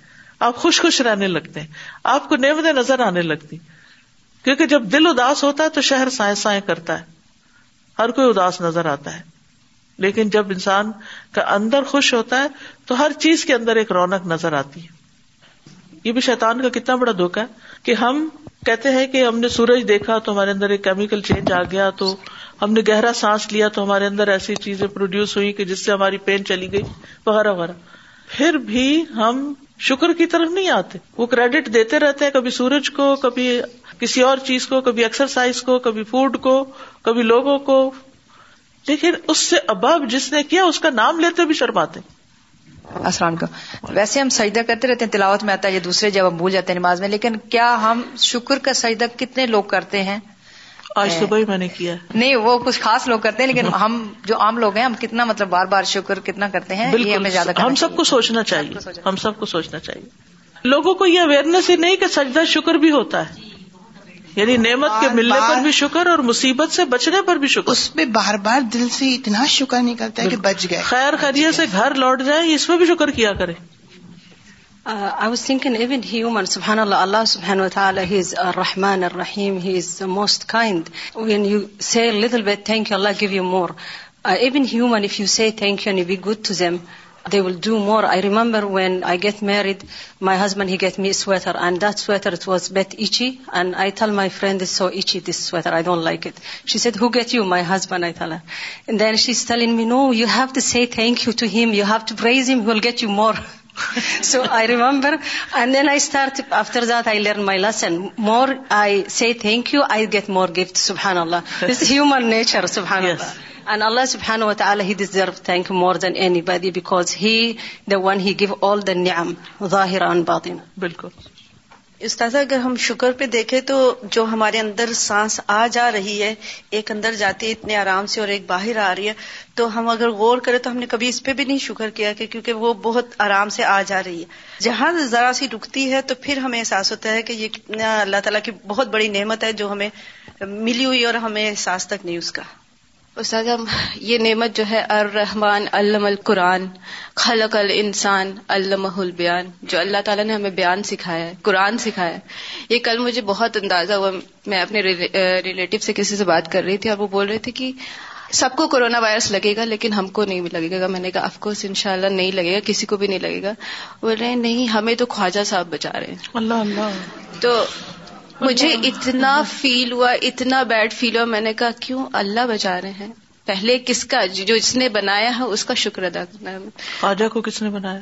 آپ خوش خوش رہنے لگتے ہیں آپ کو نعمتیں نظر آنے لگتی کیونکہ جب دل اداس ہوتا ہے تو شہر سائیں سائیں کرتا ہے ہر کوئی اداس نظر آتا ہے لیکن جب انسان کا اندر خوش ہوتا ہے تو ہر چیز کے اندر ایک رونق نظر آتی ہے یہ بھی شیتان کا کتنا بڑا دھوکا ہے کہ ہم کہتے ہیں کہ ہم نے سورج دیکھا تو ہمارے اندر ایک کیمیکل چینج آ گیا تو ہم نے گہرا سانس لیا تو ہمارے اندر ایسی چیزیں پروڈیوس ہوئی کہ جس سے ہماری پین چلی گئی وغیرہ وغیرہ پھر بھی ہم شکر کی طرف نہیں آتے وہ کریڈٹ دیتے رہتے ہیں کبھی سورج کو کبھی کسی اور چیز کو کبھی ایکسرسائز کو کبھی فوڈ کو کبھی لوگوں کو لیکن اس سے اباب جس نے کیا اس کا نام لیتے بھی شرماتے السلام علیکم ویسے ہم سجدہ کرتے رہتے ہیں تلاوت میں آتا ہے یا دوسرے جب ہم بھول جاتے ہیں نماز میں لیکن کیا ہم شکر کا سجدہ کتنے لوگ کرتے ہیں آج صبح ہی میں نے کیا نہیں وہ کچھ خاص لوگ کرتے ہیں لیکن ہم جو عام لوگ ہیں ہم کتنا مطلب بار بار شکر کتنا کرتے ہیں ہمیں زیادہ ہم سب کو سوچنا چاہیے ہم سب کو سوچنا چاہیے لوگوں کو یہ اویئرنیس ہی نہیں کہ سجدہ شکر بھی ہوتا ہے یعنی نعمت کے ملنے پر بھی شکر اور مصیبت سے بچنے پر بھی شکر اس میں بار بار دل سے اتنا شکر نکلتا ہے کہ بچ گئے خیر خیریت سے گھر لوٹ جائیں اس میں بھی شکر کیا کریں I was thinking even human سبحان اللہ اللہ سبحان و تعالیٰ ہی از رحمان الرحیم he is most kind when you you little bit thank Allah give you more even human if you you thank be good to them They will do more. I remember when I get married, my husband, he gave me a sweater, and that sweater, it was a bit itchy, and I tell my friend, it's so itchy, this sweater, I don't like it. She said, who get you? My husband, I tell her. And then she's telling me, no, you have to say thank you to him, you have to praise him, he'll get you more. [laughs] So I remember, and then I started, after that I learned my lesson. More I say thank you, I get more gifts, subhanAllah. This is human nature, subhanAllah. Yes. ظاہر بالکل استاذ اگر ہم شکر پہ دیکھے تو جو ہمارے اندر سانس آ جا رہی ہے ایک اندر جاتی ہے اتنے آرام سے اور ایک باہر آ رہی ہے تو ہم اگر غور کرے تو ہم نے کبھی اس پہ بھی نہیں شکر کیا کہ کیونکہ وہ بہت آرام سے آ جا رہی ہے جہاں ذرا سی رکتی ہے تو پھر ہمیں احساس ہوتا ہے کہ یہ کتنا اللہ تعالیٰ کی بہت بڑی نعمت ہے جو ہمیں ملی ہوئی اور ہمیں احساس تک نہیں اس کا استاد یہ نعمت جو ہے الرحمن علم القرآن خلق الانسان علمہ البیان جو اللہ تعالیٰ نے ہمیں بیان سکھایا ہے قرآن سکھایا ہے یہ کل مجھے بہت اندازہ ہوا میں اپنے ریلیٹو سے کسی سے بات کر رہی تھی اور وہ بول رہے تھے کہ سب کو کورونا وائرس لگے گا لیکن ہم کو نہیں لگے گا میں نے کہا آف کورس ان شاء اللہ نہیں لگے گا کسی کو بھی نہیں لگے گا بول رہے ہیں نہیں ہمیں تو خواجہ صاحب بچا رہے ہیں اللہ اللہ تو مجھے اتنا فیل ہوا اتنا بیڈ فیل ہوا میں نے کہا کیوں اللہ بچا رہے ہیں پہلے کس کا جو نے بنایا ہے اس کا شکر ادا کرنا ہے کو کس نے بنایا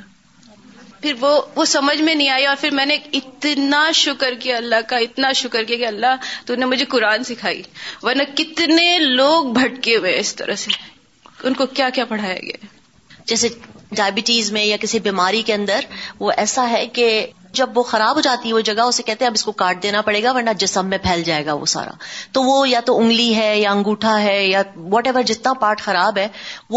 پھر وہ وہ سمجھ میں نہیں آئی اور پھر میں نے اتنا شکر کیا اللہ کا اتنا شکر کیا کہ اللہ تو نے مجھے قرآن سکھائی ورنہ کتنے لوگ بھٹکے ہوئے اس طرح سے ان کو کیا کیا پڑھایا گیا جیسے ڈائبٹیز میں یا کسی بیماری کے اندر وہ ایسا ہے کہ جب وہ خراب ہو جاتی ہے وہ جگہ اسے کہتے ہیں اب اس کو کاٹ دینا پڑے گا ورنہ جسم میں پھیل جائے گا وہ سارا تو وہ یا تو انگلی ہے یا انگوٹھا ہے یا واٹ ایور جتنا پارٹ خراب ہے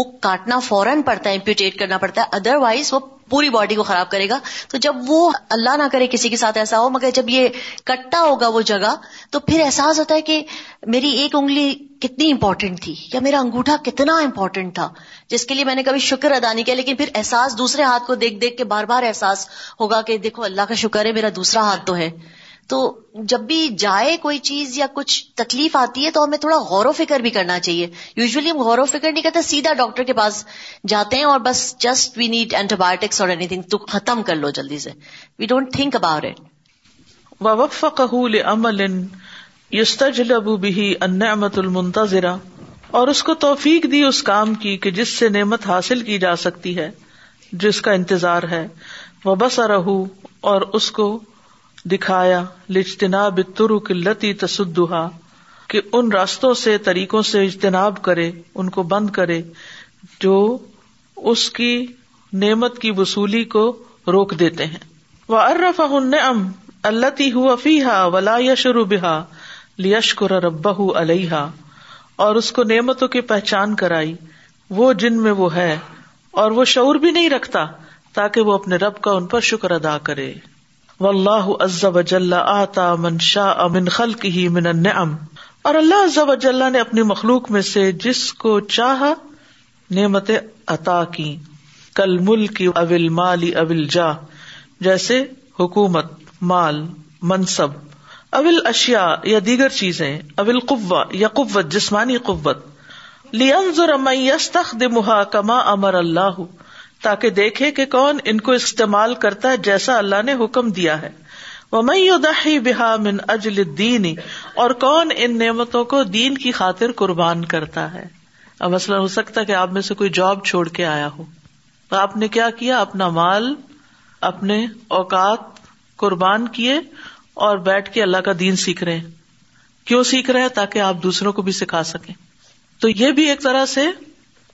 وہ کاٹنا فوراً پڑتا ہے امپیوٹیٹ کرنا پڑتا ہے ادر وائز وہ پوری باڈی کو خراب کرے گا تو جب وہ اللہ نہ کرے کسی کے ساتھ ایسا ہو مگر جب یہ کٹا ہوگا وہ جگہ تو پھر احساس ہوتا ہے کہ میری ایک انگلی کتنی امپورٹنٹ تھی یا میرا انگوٹھا کتنا امپورٹنٹ تھا جس کے لیے میں نے کبھی شکر ادا نہیں کیا لیکن پھر احساس دوسرے ہاتھ کو دیکھ دیکھ کے بار بار احساس ہوگا کہ دیکھو اللہ کا شکر ہے میرا دوسرا ہاتھ تو ہے تو جب بھی جائے کوئی چیز یا کچھ تکلیف آتی ہے تو ہمیں تھوڑا غور و فکر بھی کرنا چاہیے یوزلی ہم غور و فکر نہیں کرتے سیدھا ڈاکٹر کے پاس جاتے ہیں اور بس جسٹ وی نیڈ اینٹی بایوٹکس اور اینی تھنگ تو ختم کر لو جلدی سے we don't think about it وقف قہول ابو بھی النعمت المنتظرہ اور اس کو توفیق دی اس کام کی کہ جس سے نعمت حاصل کی جا سکتی ہے جس کا انتظار ہے اور اس کو دکھایا لجتناب تر قلتی تصدا کہ ان راستوں سے طریقوں سے اجتناب کرے ان کو بند کرے جو اس کی نعمت کی وصولی کو روک دیتے ہیں وہ ارف ام اللہ افیحا ولا بحا را رب علیہ اور اس کو نعمتوں کی پہچان کرائی وہ جن میں وہ ہے اور وہ شعور بھی نہیں رکھتا تاکہ وہ اپنے رب کا ان پر شکر ادا کرے اللہ عزب شاہ امن خلق ہی من اور اللہ عزب جل نے اپنی مخلوق میں سے جس کو چاہا نعمت عطا کی کل ملک کی اول مالی اول جا جیسے حکومت مال منصب اول اشیا یا دیگر چیزیں اول قوا یا قوت جسمانی قوت تخ دہا کما امر اللہ تاکہ دیکھے کہ کون ان کو استعمال کرتا ہے جیسا اللہ نے حکم دیا ہے وہ بحا من اجل دینی اور کون ان نعمتوں کو دین کی خاطر قربان کرتا ہے اب مسئلہ ہو سکتا ہے کہ آپ میں سے کوئی جاب چھوڑ کے آیا ہو تو آپ نے کیا کیا اپنا مال اپنے اوقات قربان کیے اور بیٹھ کے اللہ کا دین سیکھ رہے کیوں سیکھ رہے تاکہ آپ دوسروں کو بھی سکھا سکیں تو یہ بھی ایک طرح سے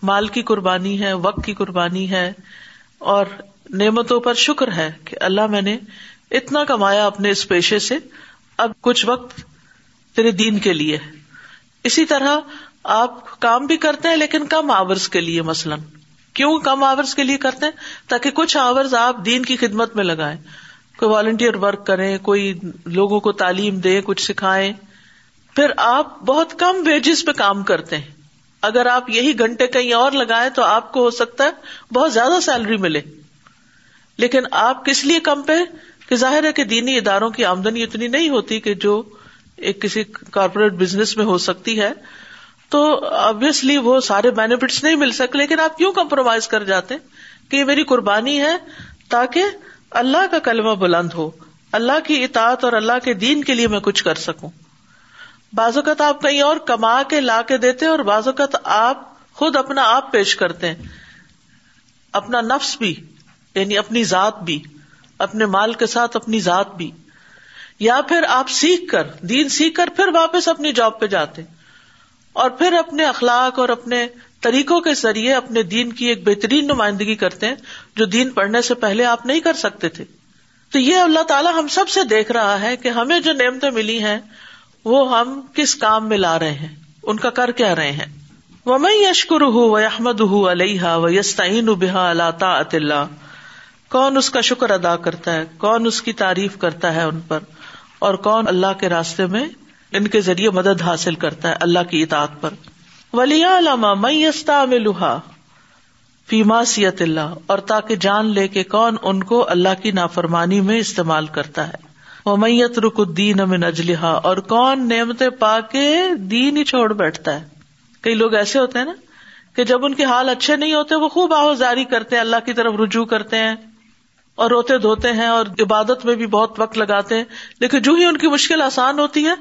مال کی قربانی ہے وقت کی قربانی ہے اور نعمتوں پر شکر ہے کہ اللہ میں نے اتنا کمایا اپنے اس پیشے سے اب کچھ وقت تیرے دین کے لیے اسی طرح آپ کام بھی کرتے ہیں لیکن کم آورز کے لیے مثلاً کیوں کم آورز کے لیے کرتے ہیں تاکہ کچھ آورس آپ دین کی خدمت میں لگائیں کوئی والنٹیئر ورک کریں کوئی لوگوں کو تعلیم دیں کچھ سکھائیں پھر آپ بہت کم ویجز پہ کام کرتے ہیں اگر آپ یہی گھنٹے کہیں اور لگائیں تو آپ کو ہو سکتا ہے بہت زیادہ سیلری ملے لیکن آپ کس لیے کم پہ کہ ظاہر ہے کہ دینی اداروں کی آمدنی اتنی نہیں ہوتی کہ جو ایک کسی کارپوریٹ بزنس میں ہو سکتی ہے تو آبیسلی وہ سارے بینیفٹس نہیں مل سکتے لیکن آپ کیوں کمپرومائز کر جاتے کہ یہ میری قربانی ہے تاکہ اللہ کا کلمہ بلند ہو اللہ کی اطاعت اور اللہ کے دین کے لیے میں کچھ کر سکوں بعض اوقات آپ کہیں اور کما کے لا کے دیتے اور بعض اوقات آپ خود اپنا آپ پیش کرتے ہیں اپنا نفس بھی یعنی اپنی ذات بھی اپنے مال کے ساتھ اپنی ذات بھی یا پھر آپ سیکھ کر دین سیکھ کر پھر واپس اپنی جاب پہ جاتے اور پھر اپنے اخلاق اور اپنے طریقوں کے ذریعے اپنے دین کی ایک بہترین نمائندگی کرتے ہیں جو دین پڑھنے سے پہلے آپ نہیں کر سکتے تھے تو یہ اللہ تعالیٰ ہم سب سے دیکھ رہا ہے کہ ہمیں جو نعمتیں ملی ہیں وہ ہم کس کام میں لا رہے ہیں ان کا کر کیا رہے ہیں وہ میں یشکر ہُوا احمد ہُو علیہ و بحا اللہ تاط اللہ کون اس کا شکر ادا کرتا ہے کون اس کی تعریف کرتا ہے ان پر اور کون اللہ کے راستے میں ان کے ذریعے مدد حاصل کرتا ہے اللہ کی اطاعت پر ولی علامہ میں یستا میں لہا فیما سیت اللہ اور تاکہ جان لے کے کون ان کو اللہ کی نافرمانی میں استعمال کرتا ہے وہ میت الدین امن اجلحا اور کون نعمت پا کے دین ہی چھوڑ بیٹھتا ہے کئی لوگ ایسے ہوتے ہیں نا کہ جب ان کے حال اچھے نہیں ہوتے وہ خوب آہوزاری کرتے ہیں اللہ کی طرف رجوع کرتے ہیں اور روتے دھوتے ہیں اور عبادت میں بھی بہت وقت لگاتے ہیں لیکن جو ہی ان کی مشکل آسان ہوتی ہے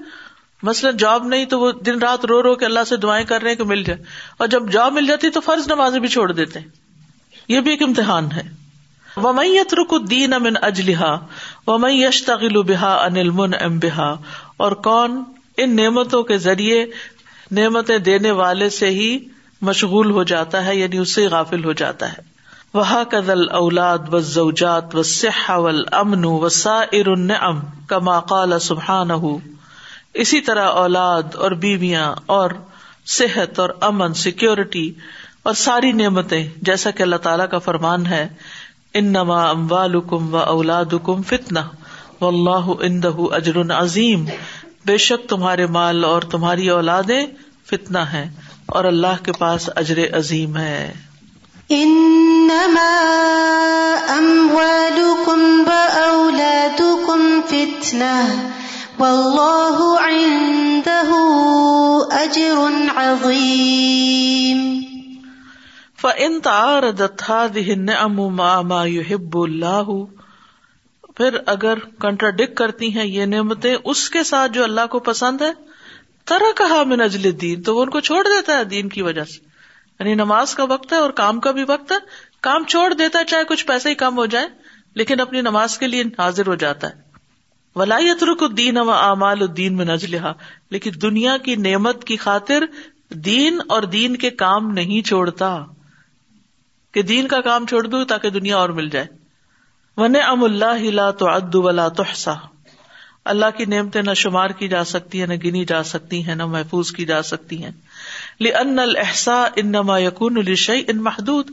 مثلاً جاب نہیں تو وہ دن رات رو رو کے اللہ سے دعائیں کر رہے ہیں کہ مل جائے اور جب جاب مل جاتی تو فرض نماز بھی چھوڑ دیتے ہیں یہ بھی ایک امتحان ہے رک الدین امن اجلحا میں یش تغل انل من ام بحا اور کون ان نعمتوں کے ذریعے نعمتیں دینے والے سے ہی مشغول ہو جاتا ہے یعنی اس سے غافل ہو جاتا ہے وہ قدل اولاد و زوجات و سیاح اول امن و سا ارن ام کما قالا سبحان اسی طرح اولاد اور بیویاں اور صحت اور امن سیکورٹی اور ساری نعمتیں جیسا کہ اللہ تعالیٰ کا فرمان ہے انما اموالکم و اولاد فتنہ فتنا و اللہ اندہ اجر عظیم بے شک تمہارے مال اور تمہاری اولاد فتنا ہے اور اللہ کے پاس اجر عظیم ہے ان کمب اولاد فتنہ واللہ ولہ اجر عظیم ف ان دن اما اما ہب اللہ پھر اگر کنٹراڈک کرتی ہیں یہ نعمتیں اس کے ساتھ جو اللہ کو پسند ہے کہا میں نجل دین تو وہ ان کو چھوڑ دیتا ہے دین کی وجہ سے یعنی نماز کا وقت ہے اور کام کا بھی وقت ہے کام چھوڑ دیتا ہے چاہے کچھ پیسے ہی کم ہو جائے لیکن اپنی نماز کے لیے حاضر ہو جاتا ہے ولایت رک الدین و امال الدین میں نج لیکن دنیا کی نعمت کی خاطر دین اور دین کے کام نہیں چھوڑتا کہ دین کا کام چھوڑ دوں تاکہ دنیا اور مل جائے ون ام اللہ لا تو ادو اللہ تو اللہ کی نعمتیں نہ شمار کی جا سکتی ہیں نہ گنی جا سکتی ہیں نہ محفوظ کی جا سکتی ہیں لنحسا ان نما یقون الشعی ان محدود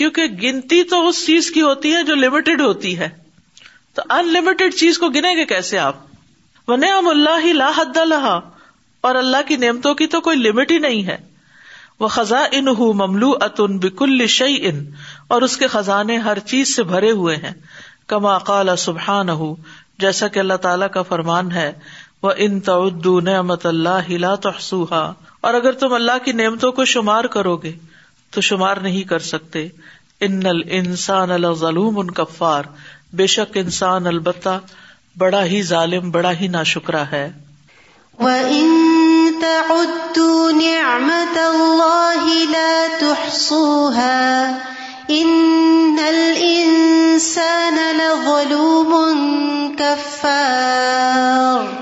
کیونکہ گنتی تو اس چیز کی ہوتی ہے جو لمیٹڈ ہوتی ہے تو ان لمیٹڈ چیز کو گنے گے کیسے آپ ون ام اللہ لا حد اللہ اور اللہ کی نعمتوں کی تو کوئی لمٹ ہی نہیں ہے وہ خزاں ان مملو اتن بکل شعی ان اور اس کے خزانے ہر چیز سے بھرے ہوئے ہیں کما قال سبحان ہو جیسا کہ اللہ تعالیٰ کا فرمان ہے وہ ان تو نعمت اللہ ہلا تو اور اگر تم اللہ کی نعمتوں کو شمار کرو گے تو شمار نہیں کر سکتے ان السان الظلوم ان کفار بے شک انسان البتہ بڑا ہی ظالم بڑا ہی ناشکرا ہے وَإِن تَعُدُّوا نِعْمَةَ اللَّهِ لَا تُحْصُوهَا إِنَّ الْإِنسَانَ لَظَلُومٌ كَفَّارٌ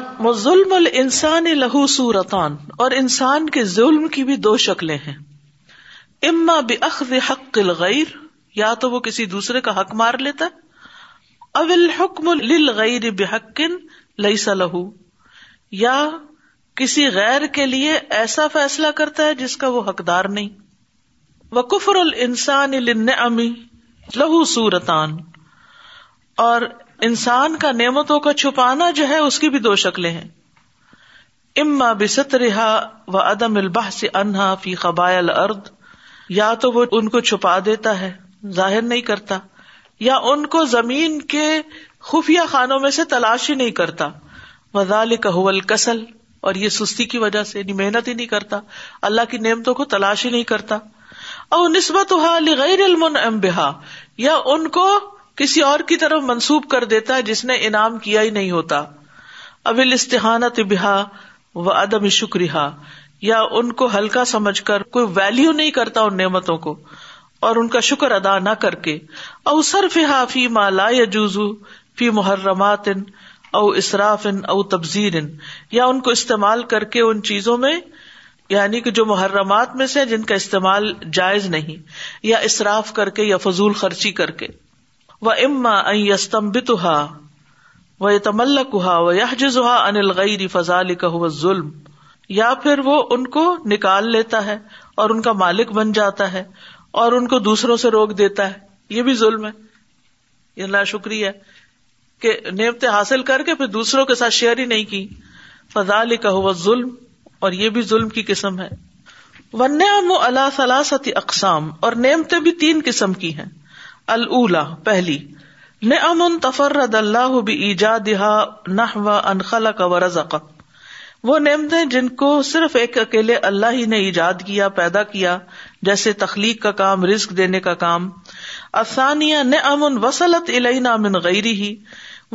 ظلم الانسان لہو سورتان اور انسان کے ظلم کی بھی دو شکلیں ہیں اما بے حق الغیر یا تو وہ کسی دوسرے کا حق مار لیتا اول حکم لکن لئی س لہو یا کسی غیر کے لیے ایسا فیصلہ کرتا ہے جس کا وہ حقدار نہیں وہ کفر ال انسان امی لہو سورتان اور انسان کا نعمتوں کا چھپانا جو ہے اس کی بھی دو شکلیں ہیں اما بست رہا و عدم البہ سے انہا فی قبائل ارد یا تو وہ ان کو چھپا دیتا ہے ظاہر نہیں کرتا یا ان کو زمین کے خفیہ خانوں میں سے تلاش ہی نہیں کرتا وزال کہول کسل اور یہ سستی کی وجہ سے یعنی محنت ہی نہیں کرتا اللہ کی نعمتوں کو تلاش ہی نہیں کرتا اور نسبت غیر یا ان کو کسی اور کی طرف منسوب کر دیتا ہے جس نے انعام کیا ہی نہیں ہوتا ابل استحانت بحا و ادب شکریہ یا ان کو ہلکا سمجھ کر کوئی ویلو نہیں کرتا ان نعمتوں کو اور ان کا شکر ادا نہ کر کے او فی ہا فی یا جزو فی محرمات او اصراف ان او تبزیر ان یا ان کو استعمال کر کے ان چیزوں میں یعنی کہ جو محرمات میں سے جن کا استعمال جائز نہیں یا اصراف کر کے یا فضول خرچی کر کے وہ اماستہ یملکا وہ یہ جزا ان الغری فضال کہ ظلم یا پھر وہ ان کو نکال لیتا ہے اور ان کا مالک بن جاتا ہے اور ان کو دوسروں سے روک دیتا ہے یہ بھی ظلم ہے یہ یعنی شکریہ کہ نعمتیں حاصل کر کے پھر دوسروں کے ساتھ شیئر ہی نہیں کی فضا کا ہوا ظلم اور یہ بھی ظلم کی قسم ہے ون اللہ اقسام اور نعمتیں بھی تین قسم کی ہیں اللہ پہلی اللہ بھی ایجاد نہ و کا ورزق وہ نعمتے جن کو صرف ایک اکیلے اللہ ہی نے ایجاد کیا پیدا کیا جیسے تخلیق کا کام رسک دینے کا کام آسانیہ نعم وسلت الینا من غیر ہی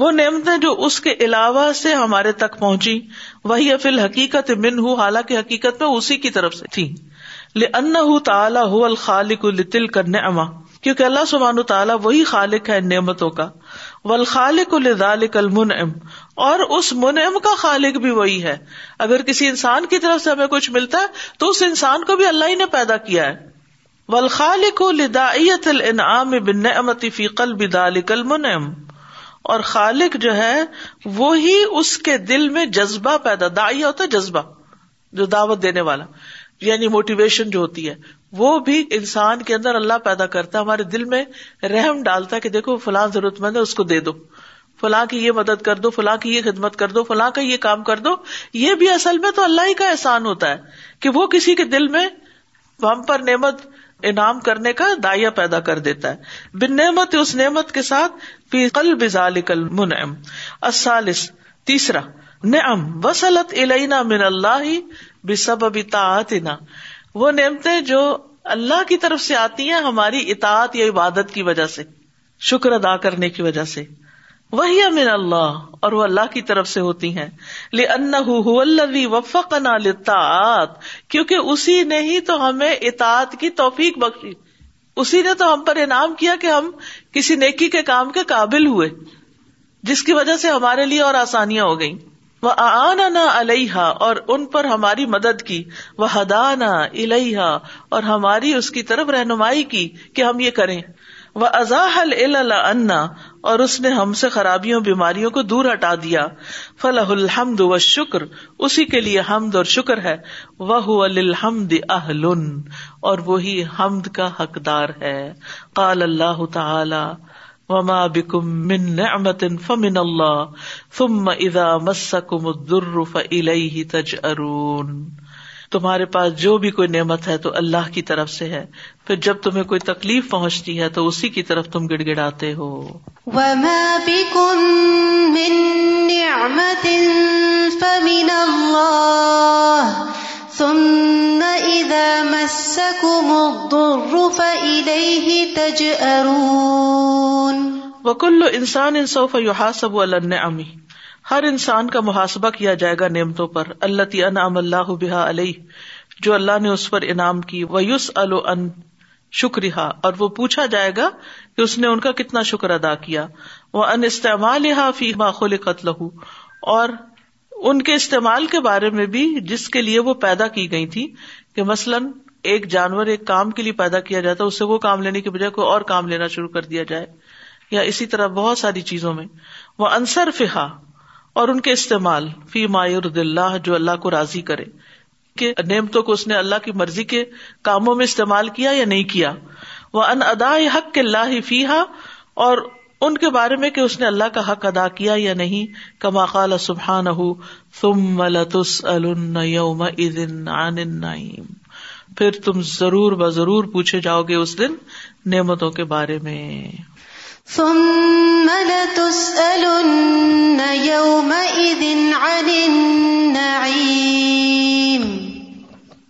وہ نعمتیں جو اس کے علاوہ سے ہمارے تک پہنچی وہی افل حقیقت من ہوں حالانکہ حقیقت میں اسی کی طرف سے تھی لن تعالیٰ وہی الخال کر نعمتوں کا والخالق کل المنعم اور اس منعم کا خالق بھی وہی ہے اگر کسی انسان کی طرف سے ہمیں کچھ ملتا ہے تو اس انسان کو بھی اللہ ہی نے پیدا کیا ہے ولخال کو قلب بن المنعم اور خالق جو ہے وہی اس کے دل میں جذبہ پیدا دائیا ہوتا ہے جذبہ جو دعوت دینے والا یعنی موٹیویشن جو ہوتی ہے وہ بھی انسان کے اندر اللہ پیدا کرتا ہے ہمارے دل میں رحم ڈالتا ہے کہ دیکھو فلاں ضرورت مند ہے اس کو دے دو فلاں کی یہ مدد کر دو فلاں کی یہ خدمت کر دو فلاں کا یہ کام کر دو یہ بھی اصل میں تو اللہ ہی کا احسان ہوتا ہے کہ وہ کسی کے دل میں ہم پر نعمت انعام کرنے کا دائیا پیدا کر دیتا ہے بن نعمت اس نعمت کے ساتھ فی قلب ذالک المنعم الثالث تیسرا نعم وصلت الینا من اللہ بسبب طاعتنا وہ نعمتیں جو اللہ کی طرف سے آتی ہیں ہماری اطاعت یا عبادت کی وجہ سے شکر ادا کرنے کی وجہ سے وہی من اللہ اور وہ اللہ کی طرف سے ہوتی ہیں لأنه هو الذي وفقنا للطاعات کیونکہ اسی نے ہی تو ہمیں اطاعت کی توفیق بخشی اسی نے تو ہم پر انعام کیا کہ ہم کسی نیکی کے کام کے قابل ہوئے جس کی وجہ سے ہمارے لیے اور آسانیاں ہو گئیں وہ آنا الحا اور ان پر ہماری مدد کی وہ الحا اور ہماری اس کی طرف رہنمائی کی کہ ہم یہ کریں وہ ازاحل انا اور اس نے ہم سے خرابیوں بیماریوں کو دور ہٹا دیا فلاح الحمد و شکر اسی کے لیے حمد اور شکر ہے وہ الحمد اہل اور وہی حمد کا حقدار ہے قال اللہ تعالی وما بكم من نعمة فمن اللہ ثم اذا مسکم الضر فإليه تجأرون تمہارے پاس جو بھی کوئی نعمت ہے تو اللہ کی طرف سے ہے پھر جب تمہیں کوئی تکلیف پہنچتی ہے تو اسی کی طرف تم گڑ گڑاتے ہو وكل انسان سوف يحاسب على امی ہر انسان کا محاسبہ کیا جائے گا نعمتوں پر اللہ ان بحا علیہ جو اللہ نے اس پر انعام کی ویس ال شکریہ اور وہ پوچھا جائے گا کہ اس نے ان کا کتنا شکر ادا کیا وہ ان استعمال فی قتل ہو اور ان کے استعمال کے بارے میں بھی جس کے لیے وہ پیدا کی گئی تھی کہ مثلاً ایک جانور ایک کام کے لیے پیدا کیا جاتا اسے وہ کام لینے کی بجائے کوئی اور کام لینا شروع کر دیا جائے یا اسی طرح بہت ساری چیزوں میں وہ انصر فہا اور ان کے استعمال فی مایور دلہ جو اللہ کو راضی کرے کے نعمتوں کو اس نے اللہ کی مرضی کے کاموں میں استعمال کیا یا نہیں کیا وہ ان ادا حق کے اللہ فی اور ان کے بارے میں کہ اس نے اللہ کا حق ادا کیا یا نہیں کما قال سبحان ہوں سم ملس میم پھر تم ضرور ضرور پوچھے جاؤ گے اس دن نعمتوں کے بارے میں